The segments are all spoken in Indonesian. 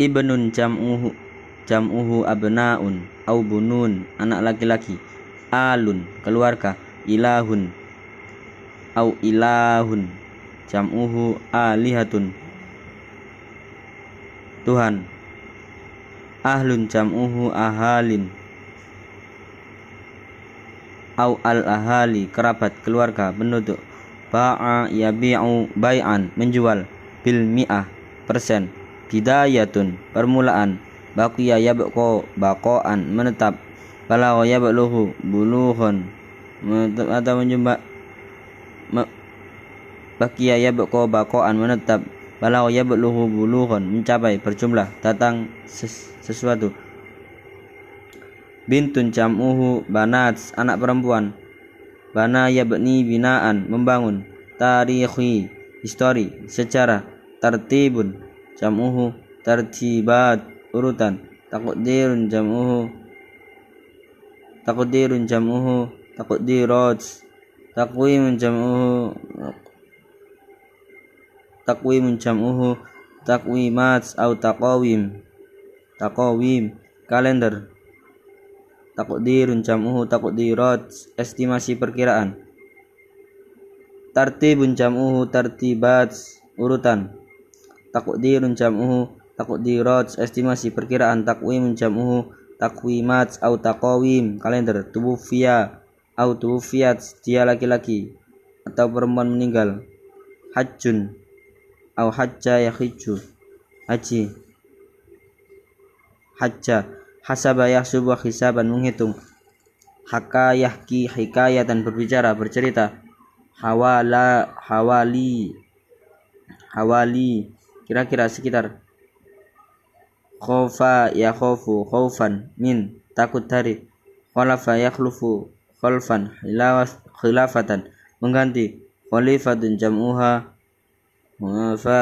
ibnun jam'uhu jam'uhu abnaun au bunun anak laki-laki. Alun keluarga. Ilahun au ilahun jam'uhu alihatun. Tuhan. Ahlun jam'uhu ahalin. Au al ahali kerabat keluarga penduduk. Ba'a yabi'u bai'an menjual bil mi'ah persen bidayatun permulaan. Baqiya yabqa baqaan menetap. Balagha yabluhu bulughun. Menetap atau menjumpa baqiya yabqa baqaan menetap. Balagha yabluhu bulughun mencapai berjumlah datang ses sesuatu. Bintun jam'uhu banat anak perempuan. Bana yabni binaan membangun. Tarikhi histori sejarah tartibun jam'uhu tartibat urutan. Takdirun jam'uhu. Takdirun jam'uhu. Takdirat takwimun jam'uhu. Takwimun jam'uhu. Takwimat atau taqawim taqawim kalender. Takdirun jam'uhu. Takdirat estimasi perkiraan. Tartibun jam'uhu tartibat urutan takdirun jam'uhu takdirat estimasi perkiraan takwim jam'uhu takwimat atau taqawim. Kalender tubuh via au tubufiat dia laki-laki atau perempuan meninggal. Hajjun au hajja yahiju haji. Hajja hasaba yahsubu hisaban menghitung hakayahki hikayatan berbicara bercerita. Hawala hawali hawali kira-kira sekitar. Khofa ya khofu khaufan min takut dari khalafa yakhlufu khalfan khilafatan. Mengganti khalifatun jam'uha fa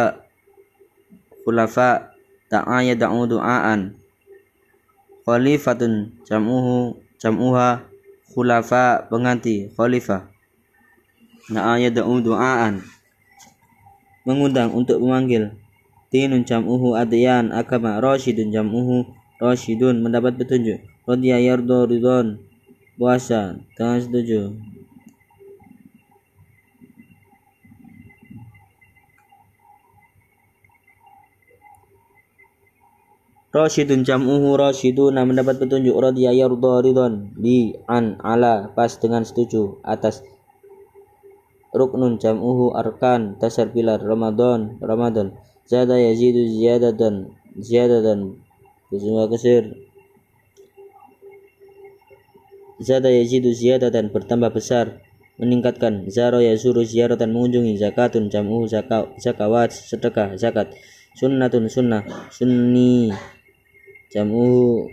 khulafa ta'aya da'u du'aan khalifatun jam'uhu jam'uha khulafa pengganti khalifah nah da'u du'aan mengundang untuk memanggil dinun jam'uhu adyan agama rasyidun jam'uhu rasyidun mendapat petunjuk radiya yardo ridon puasa dengan setuju Rasyidun jam'uhu rasyiduna mendapat petunjuk radhiya yarda ridon bi an ala pas dengan setuju atas ruknun jam'uhu arkan dasar pilar Ramadan Ramadan zada yazidu ziyadatan ziyadatan berjumlah kesir zada yazidu ziyadatan bertambah besar. Meningkatkan. Zaro yazuru ziyaratan mengunjungi zakatun jam'uhu zakawat sedekah zakat. Sunnatun sunnah. Sunni jamu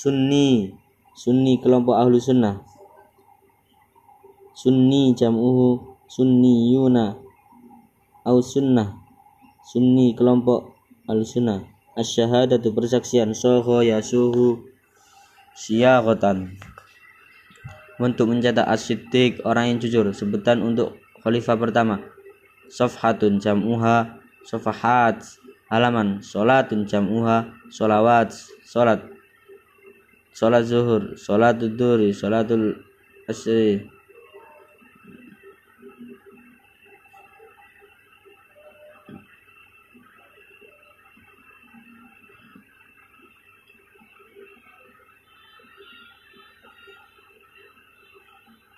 Sunni. Sunni kelompok ahlu sunnah. Sunni jam'uhu Sunniyuna Au sunnah. Sunni kelompok al-sunnah Asyhadatu persaksian. Soho yasuhu siyagatan untuk mencetak asyidik orang yang jujur. Sebutan untuk khalifah pertama. Sofhatun jam'uha sofahat halaman. Solatun jam'uha solawat solat solat zuhur solatul duri solatul asri.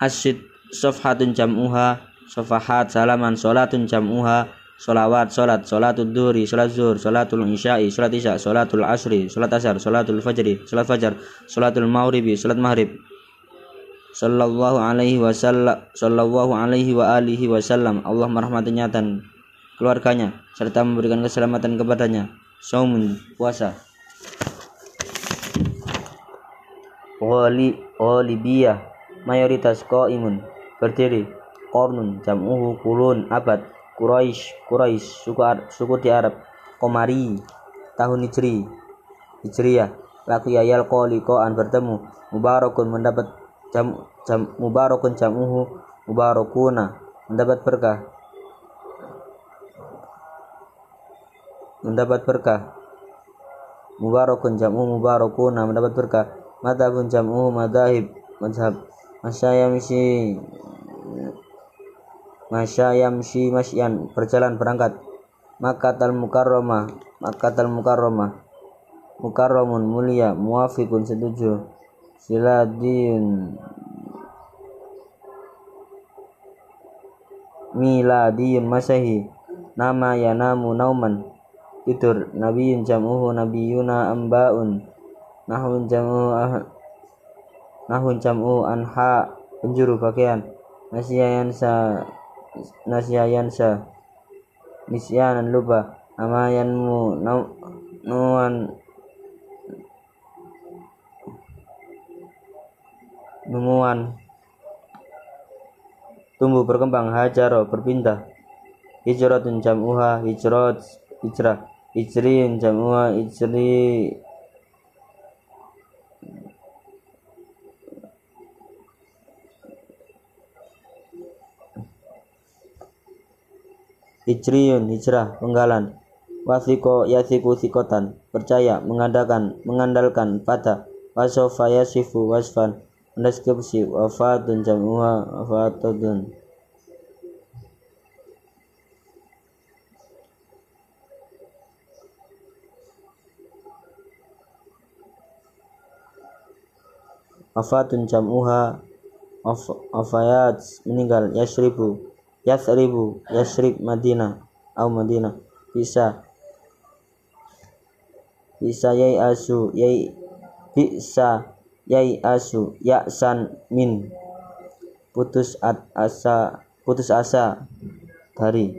Asyid sofhatun jam'uha sofahat salaman solatun jam'uha solawat solat solatul duri solat zuhur solatul isya'i solat isya solatul asri solat asar solatul fajri solat fajar solatul maghribi solat maghrib. Sallallahu alaihi wasallam sallallahu alaihi wa alihi wasallam. Allah merahmatinya dan keluarganya serta memberikan keselamatan kepadanya. Saumun puasa. Wali walibiyah mayoritas imun berdiri kornun jam'uhu kulun abad Quraisy Quraisy suku Ar suku di Arab Komari tahun Hijri Hijriyah. Laku yayal ko an bertemu mubarakun mendapat jam, jam mubarakun jamuhu mubarakuna mendapat berkah. Mendapat berkah. Mubarakun jamu mubarakuna mendapat berkah. Madhabun jamu madahib madhab masyayamsi masyayamsi masyan. Berjalan berangkat. Makatal mukarramah. Makatal mukarramah. Mukarramun mulia muafikun setuju. Siladin. Miladiyun masahi nama ya namu nauman. Tidur. Nabiyun jam'uhu nabiyuna ambaun. Nahun jam'u ah, nahun jam'u anha. Penjuru pakaian nasiyayansa nisyanan lupa. Namayanmu nuan tumbuh berkembang hajaro berpindah. Hijratun jam'uha hijrat hijrah. Ijrin jamua ijri Hijriyun hijrah penggalan. Wasiko yasiku sikotan percaya mengadakan mengandalkan pada. Wasofa yasifu wasfan mendeskripsi wafatun jamuha wafatun wafatun jam'uha wafayat meninggal yasribu yasribu yasrib Madinah au Madinah. Bisa. Bisa yai asu yai bisa yai asu yaksan min. Putus asa putus asa dari